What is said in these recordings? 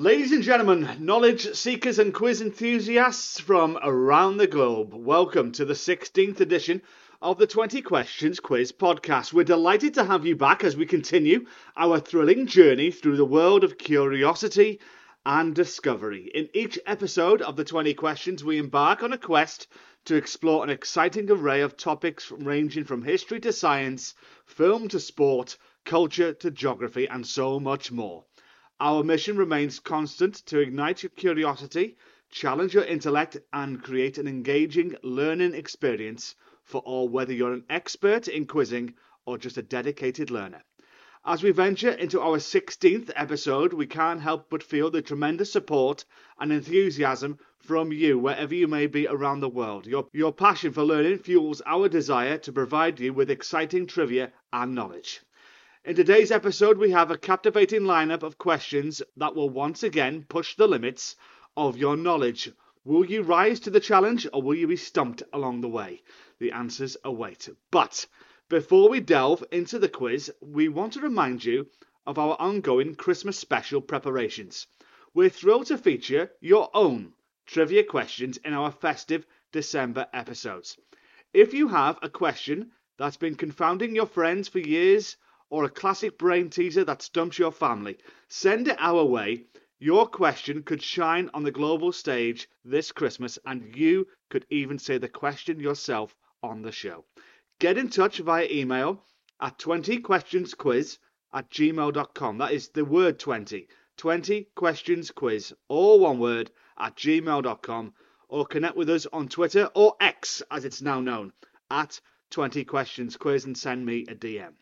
Ladies and gentlemen, knowledge seekers and quiz enthusiasts from around the globe, welcome to the 16th edition of the 20 Questions Quiz podcast. We're delighted to have you back as we continue our thrilling journey through the world of curiosity and discovery. In each episode of the 20 Questions, we embark on a quest to explore an exciting array of topics ranging from history to science, film to sport, culture to geography, and so much more. Our mission remains constant to ignite your curiosity, challenge your intellect, and create an engaging learning experience for all, whether you're an expert in quizzing or just a dedicated learner. As we venture into our 16th episode, we can't help but feel the tremendous support and enthusiasm from you, wherever you may be around the world. Your, your passion for learning fuels our desire to provide you with exciting trivia and knowledge. In today's episode, we have a captivating lineup of questions that will once again push the limits of your knowledge. Will you rise to the challenge or will you be stumped along the way? The answers await. But before we delve into the quiz, we want to remind you of our ongoing Christmas special preparations. We're thrilled to feature your own trivia questions in our festive December episodes. If you have a question that's been confounding your friends for years, or a classic brain teaser that stumps your family, send it our way. Your question could shine on the global stage this Christmas, and you could even say the question yourself on the show. Get in touch via email at 20questionsquiz at gmail.com. That is the word 20. 20 questions quiz, all one word, at gmail.com. Or connect with us on Twitter or X as it's now known at 20 questions quiz and send me a DM.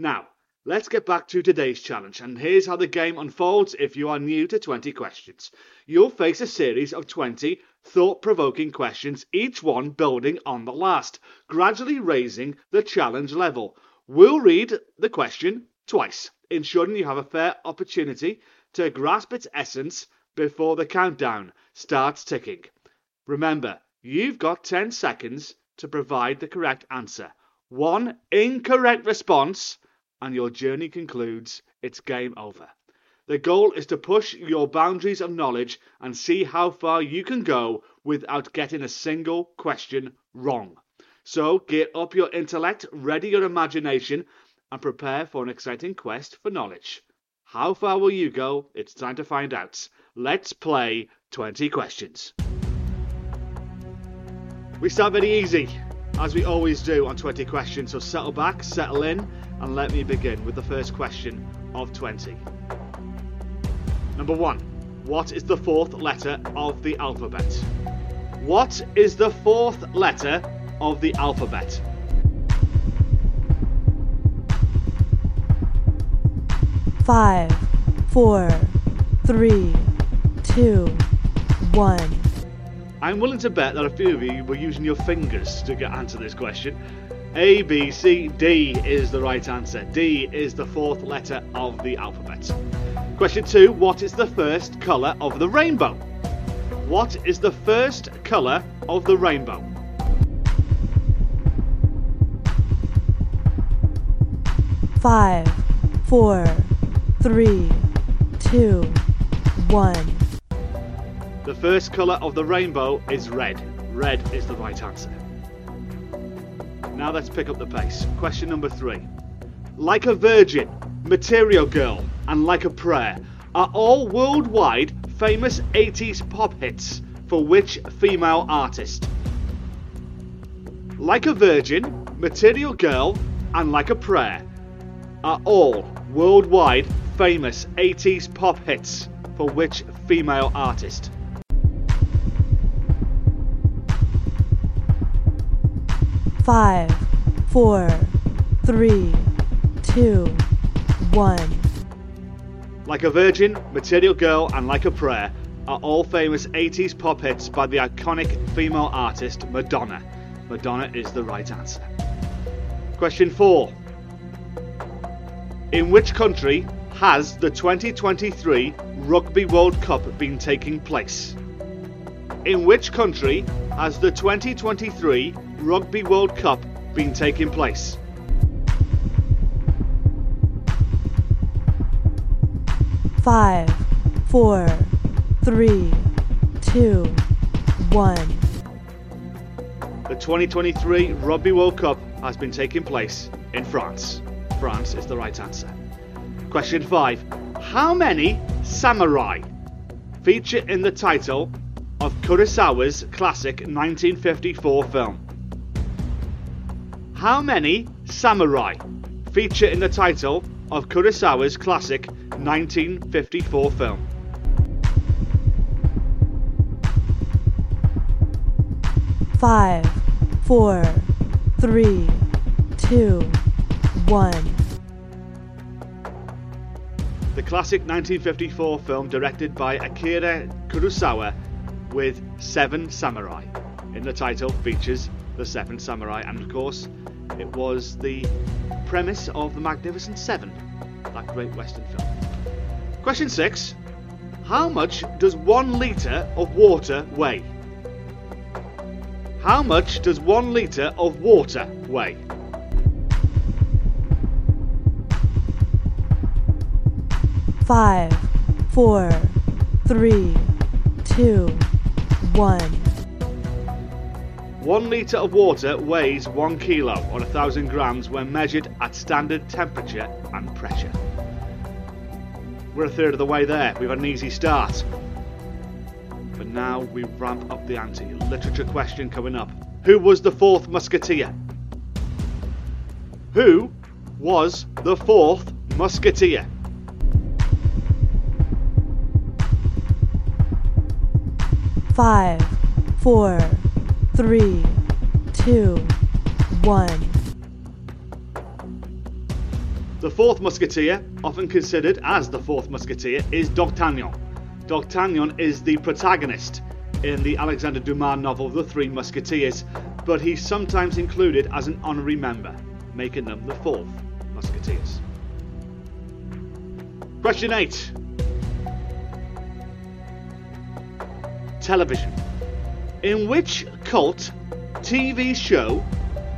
Now, let's get back to today's challenge, and here's how the game unfolds if you are new to 20 questions. You'll face a series of 20 thought provoking questions, each one building on the last, gradually raising the challenge level. We'll read the question twice, ensuring you have a fair opportunity to grasp its essence before the countdown starts ticking. Remember, you've got 10 seconds to provide the correct answer. One incorrect response and your journey concludes, it's game over. The goal is to push your boundaries of knowledge and see how far you can go without getting a single question wrong. So gear up your intellect, ready your imagination, and prepare for an exciting quest for knowledge. How far will you go? It's time to find out. Let's play 20 questions. We start very easy, as we always do on 20 questions, so settle back, settle in, and let me begin with the first question of 20. Number 1. What is the fourth letter of the alphabet? What is the fourth letter of the alphabet? Five, four, three, two, one. I'm willing to bet that a few of you were using your fingers to get answer this question. A, B, C, D is the right answer. D is the fourth letter of the alphabet. Question two What is the first colour of the rainbow? What is the first colour of the rainbow? Five, four, three, two, one. The first colour of the rainbow is red. Red is the right answer. Now let's pick up the pace. Question number three. Like a Virgin, Material Girl, and Like a Prayer are all worldwide famous 80s pop hits for which female artist? Like a Virgin, Material Girl, and Like a Prayer are all worldwide famous 80s pop hits for which female artist? Five, four, three, two, one. Like a Virgin, Material Girl, and Like a Prayer are all famous 80s pop hits by the iconic female artist Madonna. Madonna is the right answer. Question 4. In which country has the 2023 Rugby World Cup been taking place? In which country has the 2023 Rugby World Cup been taking place? Five, four, three, two, one. The 2023 Rugby World Cup has been taking place in France. France is the right answer. Question 5. How many samurai feature in the title of Kurosawa's classic 1954 film? How many samurai feature in the title of Kurosawa's classic 1954 film? Five, four, three, two, one. The classic 1954 film directed by Akira Kurosawa with Seven Samurai. In the title features the Seven Samurai, and of course, it was the premise of The Magnificent Seven, that great Western film. Question 6 How much does one litre of water weigh? How much does one litre of water weigh? Five, four, three, two, one. One litre of water weighs one kilo or a thousand grams when measured at standard temperature and pressure. We're a third of the way there. We've had an easy start. But now we ramp up the ante. Literature question coming up. Who was the fourth musketeer? Who was the fourth musketeer? Five, four, three, two, one. The fourth musketeer, often considered as the fourth musketeer, is D'Artagnan. D'Artagnan is the protagonist in the Alexander Dumas novel The Three Musketeers, but he's sometimes included as an honorary member, making them the fourth musketeers. Question 8 Television. In which cult TV show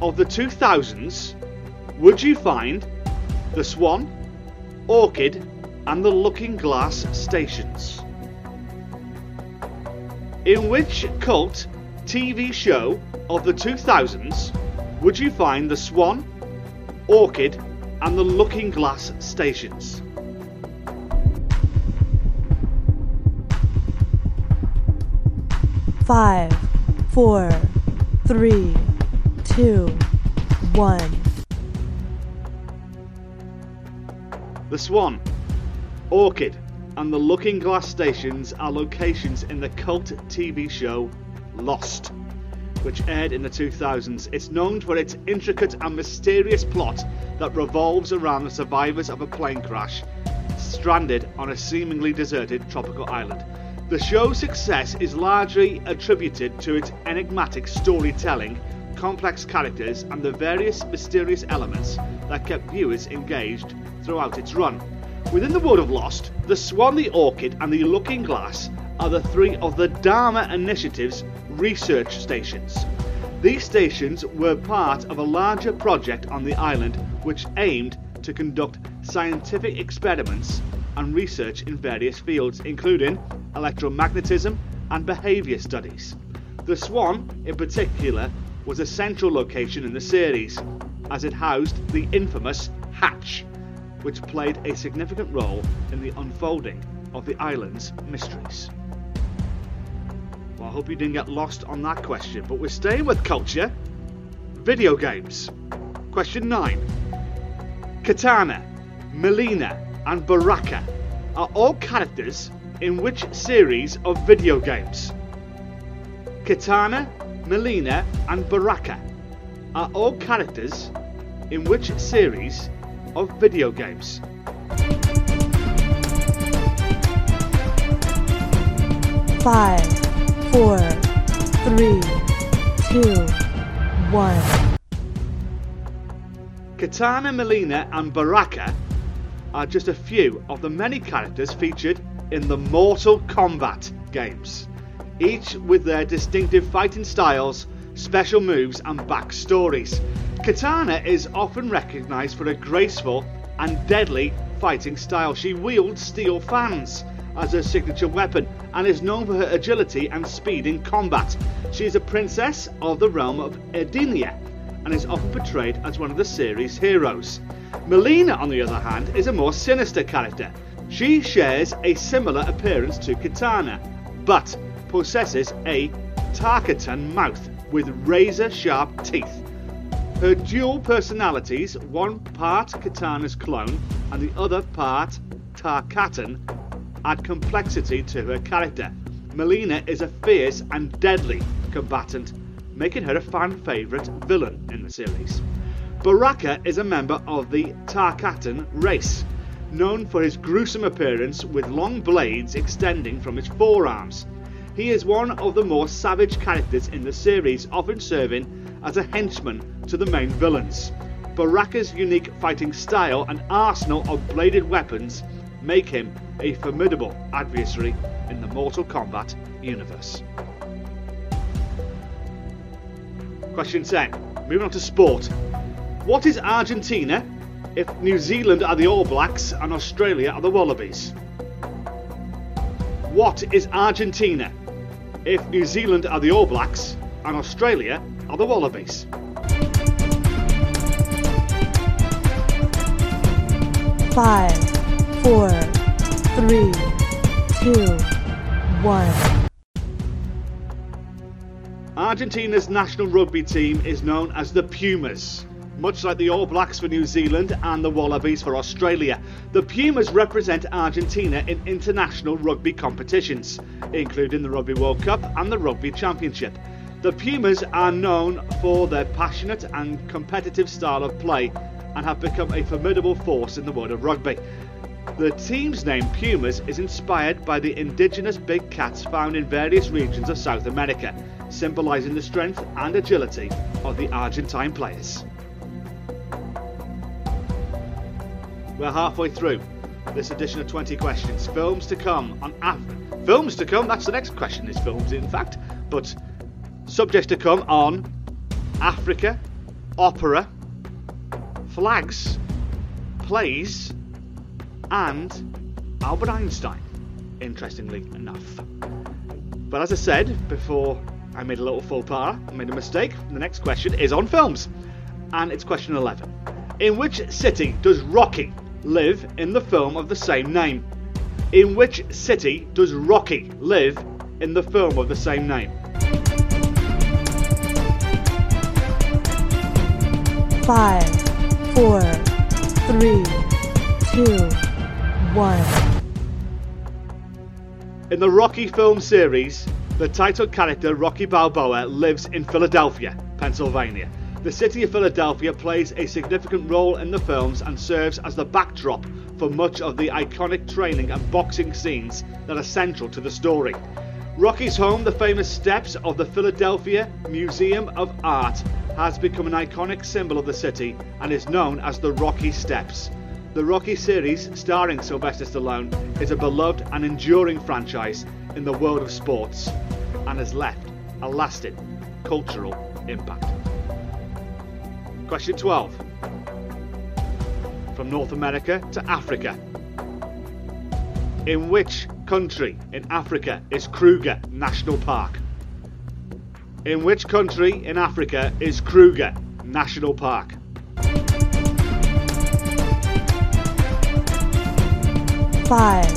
of the 2000s would you find the Swan, Orchid, and the Looking Glass stations? In which cult TV show of the 2000s would you find the Swan, Orchid, and the Looking Glass stations? Five, four, three, two, one. The Swan, Orchid, and the Looking Glass stations are locations in the cult TV show Lost, which aired in the 2000s. It's known for its intricate and mysterious plot that revolves around the survivors of a plane crash stranded on a seemingly deserted tropical island. The show's success is largely attributed to its enigmatic storytelling, complex characters, and the various mysterious elements that kept viewers engaged throughout its run. Within the world of Lost, the Swan, the Orchid, and the Looking Glass are the three of the Dharma Initiative's research stations. These stations were part of a larger project on the island which aimed to conduct scientific experiments and research in various fields, including electromagnetism and behaviour studies. The Swan, in particular, was a central location in the series, as it housed the infamous Hatch, which played a significant role in the unfolding of the island's mysteries. Well, I hope you didn't get lost on that question, but we're staying with culture. Video games. Question 9. Katana, Mileena, and Baraka are all characters in which series of video games? Katana, Mileena, and Baraka are all characters in which series of video games? Five, four, three, two, one. Katana, Mileena, and Baraka are just a few of the many characters featured in the Mortal Kombat games, each with their distinctive fighting styles, special moves, and backstories. Katana is often recognised for a graceful and deadly fighting style. She wields steel fans as her signature weapon and is known for her agility and speed in combat. She is a princess of the realm of Edenia and is often portrayed as one of the series' heroes. Mileena, on the other hand, is a more sinister character. She shares a similar appearance to Katana, but possesses a Tarkatan mouth with razor sharp teeth. Her dual personalities, one part Katana's clone and the other part Tarkatan, add complexity to her character. Mileena is a fierce and deadly combatant, making her a fan favourite villain in the series. Baraka is a member of the Tarkatan race, known for his gruesome appearance with long blades extending from his forearms. He is one of the more savage characters in the series, often serving as a henchman to the main villains. Baraka's unique fighting style and arsenal of bladed weapons make him a formidable adversary in the Mortal Kombat universe. Question 10. Moving on to sport. What is Argentina if New Zealand are the All Blacks and Australia are the Wallabies? What is Argentina if New Zealand are the All Blacks and Australia are the Wallabies? Five, four, three, two, one. Argentina's national rugby team is known as the Pumas. Much like the All Blacks for New Zealand and the Wallabies for Australia, the Pumas represent Argentina in international rugby competitions, including the Rugby World Cup and the Rugby Championship. The Pumas are known for their passionate and competitive style of play and have become a formidable force in the world of rugby. The team's name Pumas is inspired by the indigenous big cats found in various regions of South America, symbolising the strength and agility of the Argentine players. We're halfway through this edition of 20 questions. Films to come on Af- films to come. That's the next question. Is films in fact, but subjects to come on Africa, opera, flags, plays, and Albert Einstein. Interestingly enough. But as I said before, I made a little faux pas, I made a mistake. The next question is on films, and it's question 11. In which city does Rocky live in the film of the same name? In which city does Rocky live in the film of the same name? Five, four, three, two, one. In the Rocky film series, the title character Rocky Balboa lives in Philadelphia, Pennsylvania. The city of Philadelphia plays a significant role in the films and serves as the backdrop for much of the iconic training and boxing scenes that are central to the story. Rocky's home, the famous steps of the Philadelphia Museum of Art, has become an iconic symbol of the city and is known as the Rocky Steps. The Rocky series, starring Sylvester Stallone, is a beloved and enduring franchise in the world of sports and has left a lasting cultural impact. Question 12. From North America to Africa. In which country in Africa is Kruger National Park? In which country in Africa is Kruger National Park? Five,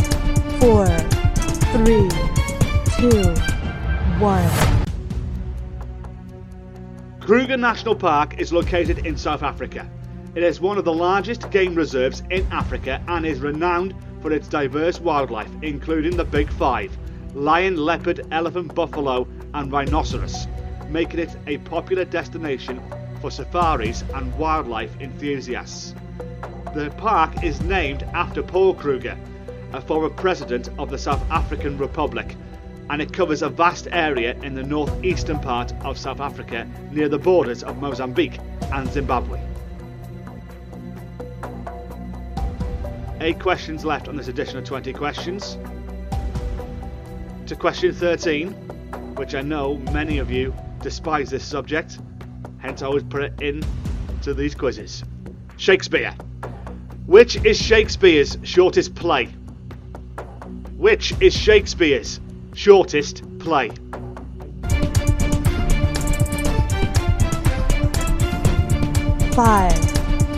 four, three, two, one. Kruger National Park is located in South Africa. It is one of the largest game reserves in Africa and is renowned for its diverse wildlife, including the Big Five lion, leopard, elephant, buffalo, and rhinoceros, making it a popular destination for safaris and wildlife enthusiasts. The park is named after Paul Kruger, a former president of the South African Republic, and it covers a vast area in the northeastern part of South Africa near the borders of Mozambique and Zimbabwe. Eight questions left on this edition of 20 questions. To question 13, which I know many of you despise this subject, hence I always put it in to these quizzes. Shakespeare. Which is Shakespeare's shortest play? Which is Shakespeare's shortest play? Five,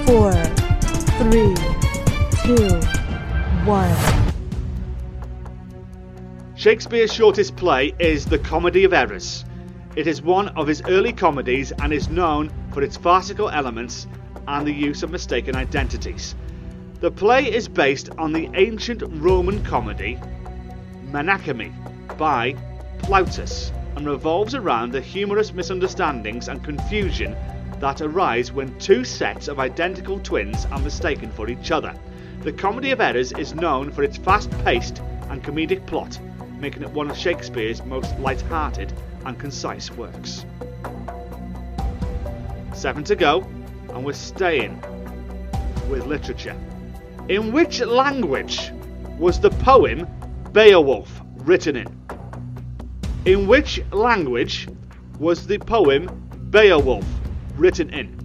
four, three, two, one. Shakespeare's shortest play is The Comedy of Errors. It is one of his early comedies and is known for its farcical elements and the use of mistaken identities. The play is based on the ancient Roman comedy Menaechmi by Plautus and revolves around the humorous misunderstandings and confusion that arise when two sets of identical twins are mistaken for each other. The Comedy of Errors is known for its fast paced and comedic plot, making it one of Shakespeare's most light-hearted and concise works. Seven to go, and we're staying with literature. In which language was the poem Beowulf written in? In which language was the poem Beowulf written in?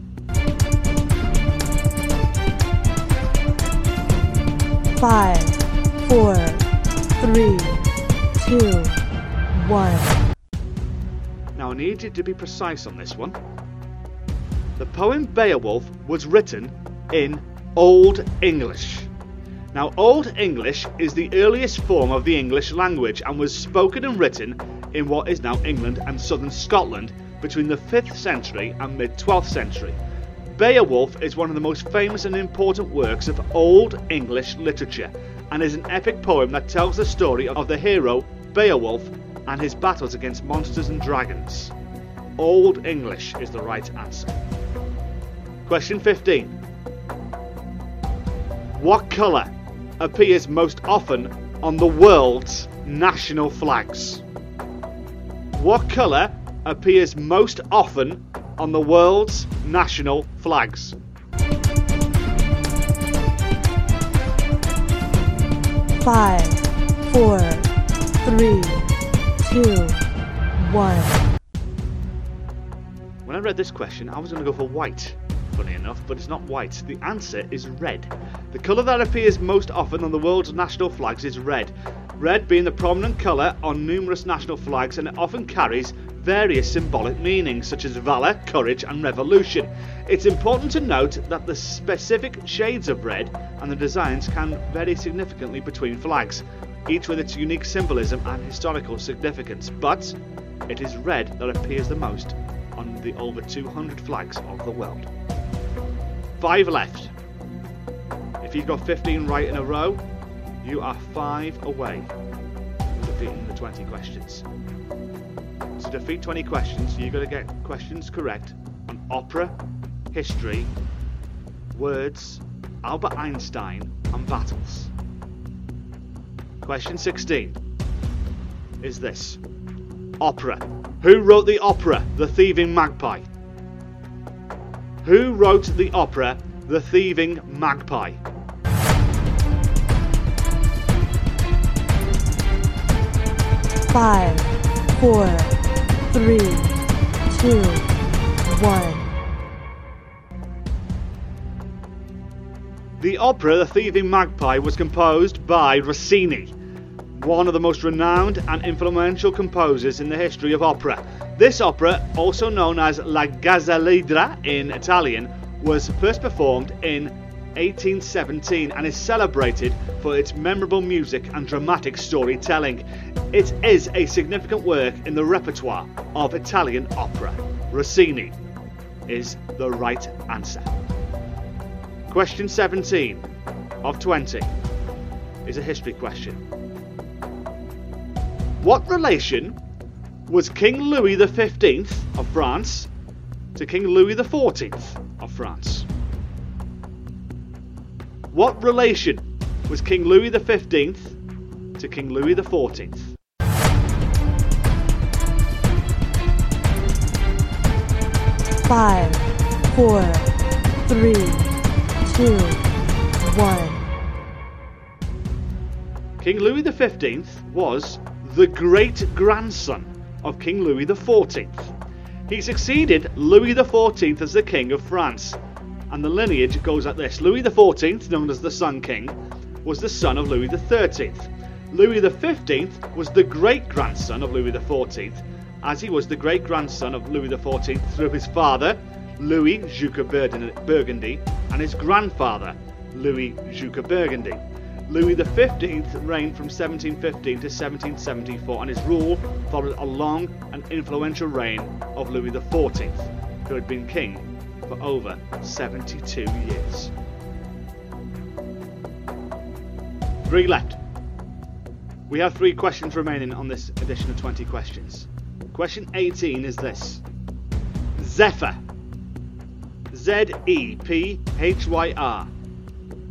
Five, four, three, two, one. Now I need you to be precise on this one. The poem Beowulf was written in Old English. Now, Old English is the earliest form of the English language and was spoken and written in what is now England and southern Scotland between the 5th century and mid 12th century. Beowulf is one of the most famous and important works of Old English literature and is an epic poem that tells the story of the hero Beowulf and his battles against monsters and dragons. Old English is the right answer. Question 15. What colour appears most often on the world's national flags? What colour appears most often on the world's national flags? Five, four, three, two, one. When I read this question, I was going to go for white, funny enough, but it's not white. The answer is red. The colour that appears most often on the world's national flags is red. Red being the prominent colour on numerous national flags, and it often carries various symbolic meanings such as valour, courage, and revolution. It's important to note that the specific shades of red and the designs can vary significantly between flags, each with its unique symbolism and historical significance, but it is red that appears the most on the over 200 flags of the world. Five left. If you've got 15 right in a row, you are five away from defeating the 20 questions. To defeat 20 questions, you've got to get questions correct on opera, history, words, Albert Einstein, and battles. Question 16 is this Opera. Who wrote the opera The Thieving Magpie? Who wrote the opera The Thieving Magpie? Five, four, three, two, one. The opera The Thieving Magpie was composed by Rossini, one of the most renowned and influential composers in the history of opera. This opera, also known as La Gazza Ladra in Italian, was first performed in 1817 and is celebrated for its memorable music and dramatic storytelling. It is a significant work in the repertoire of Italian opera. Rossini is the right answer. Question 17 of 20 is a history question. What relation was King Louis XV of France to King Louis XIV of France? What relation was King Louis XV to King Louis XIV? Five, four, three, two, one. King Louis XV was the great grandson of King Louis XIV. He succeeded Louis XIV as the King of France, and the lineage goes like this Louis XIV, known as the Sun King, was the son of Louis XIII. Louis XV was the great grandson of Louis XIV, as he was the great grandson of Louis XIV through his father, Louis Duke Burgundy, and his grandfather, Louis Duke Burgundy. Louis XV reigned from 1715 to 1774, and his rule followed a long and influential reign of Louis XIV, who had been king for over 72 years. Three left. We have three questions remaining on this edition of 20 questions. Question 18 is this Zephyr. Z E P H Y R.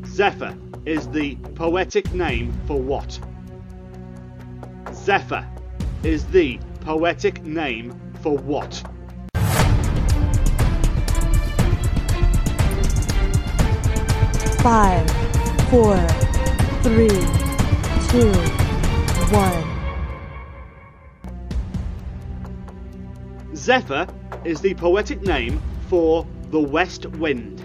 Zephyr is the poetic name for what? Zephyr is the poetic name for what? Five, four, three, two, one. Zephyr is the poetic name for the west wind.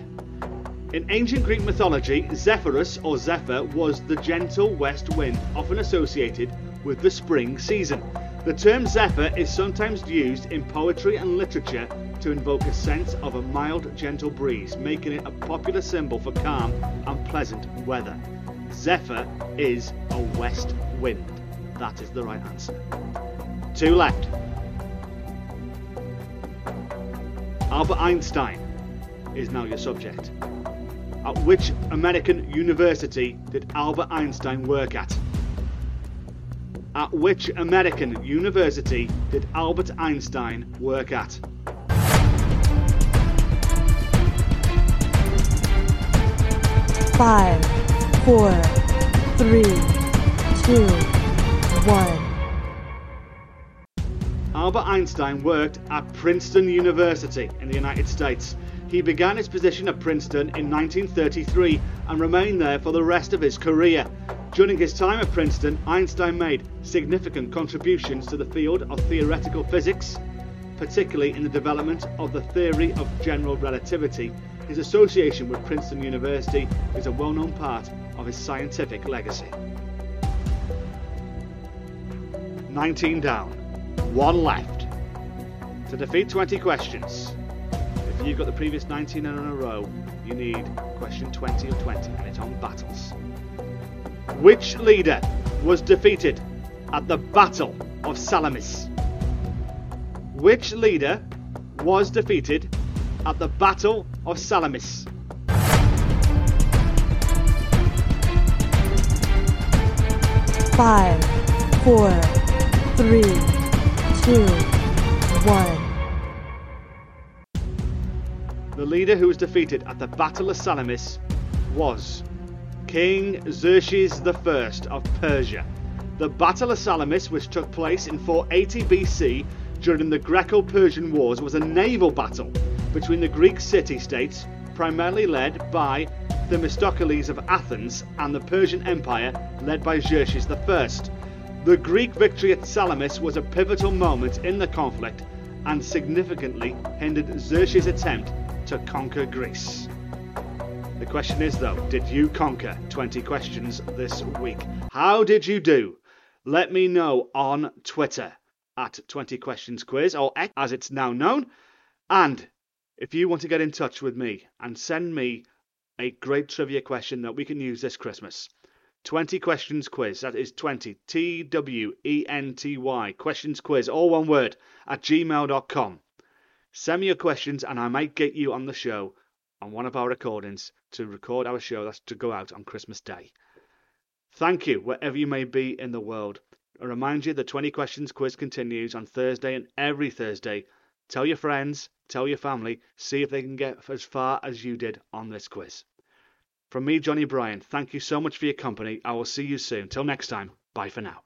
In ancient Greek mythology, Zephyrus or Zephyr was the gentle west wind, often associated with the spring season. The term Zephyr is sometimes used in poetry and literature to invoke a sense of a mild, gentle breeze, making it a popular symbol for calm and pleasant weather. Zephyr is a west wind. That is the right answer. Two left. Albert Einstein is now your subject. At which American university did Albert Einstein work at? At which American university did Albert Einstein work at? Five, four, three, two, one. Albert Einstein worked at Princeton University in the United States. He began his position at Princeton in 1933 and remained there for the rest of his career. During his time at Princeton, Einstein made significant contributions to the field of theoretical physics, particularly in the development of the theory of general relativity. His association with Princeton University is a well known part of his scientific legacy. 19 down, 1 left. To defeat 20 questions, if you've got the previous 19 in a row, you need question 20 of 20, and it's on battles. Which leader was defeated at the Battle of Salamis? Which leader was defeated at the Battle of Salamis? Five, four, three, two, one. The leader who was defeated at the Battle of Salamis was King Xerxes I of Persia. The Battle of Salamis, which took place in 480 BC during the Greco Persian Wars, was a naval battle between the Greek city states, primarily led by Themistocles of Athens, and the Persian Empire, led by Xerxes I. The Greek victory at Salamis was a pivotal moment in the conflict and significantly hindered Xerxes' attempt to conquer Greece. The question is, though, did you conquer 20 questions this week? How did you do? Let me know on Twitter at 20 Questions Quiz, or X as it's now known. And if you want to get in touch with me and send me a great trivia question that we can use this Christmas, 20 Questions Quiz, that is 20 T W E N T Y, Questions Quiz, all one word, at gmail.com. Send me your questions and I might get you on the show on one of our recordings to record our show that's to go out on Christmas Day. Thank you, wherever you may be in the world. I remind you the 20 questions quiz continues on Thursday and every Thursday. Tell your friends, tell your family, see if they can get as far as you did on this quiz. From me, Johnny Bryan, thank you so much for your company. I will see you soon. Till next time, bye for now.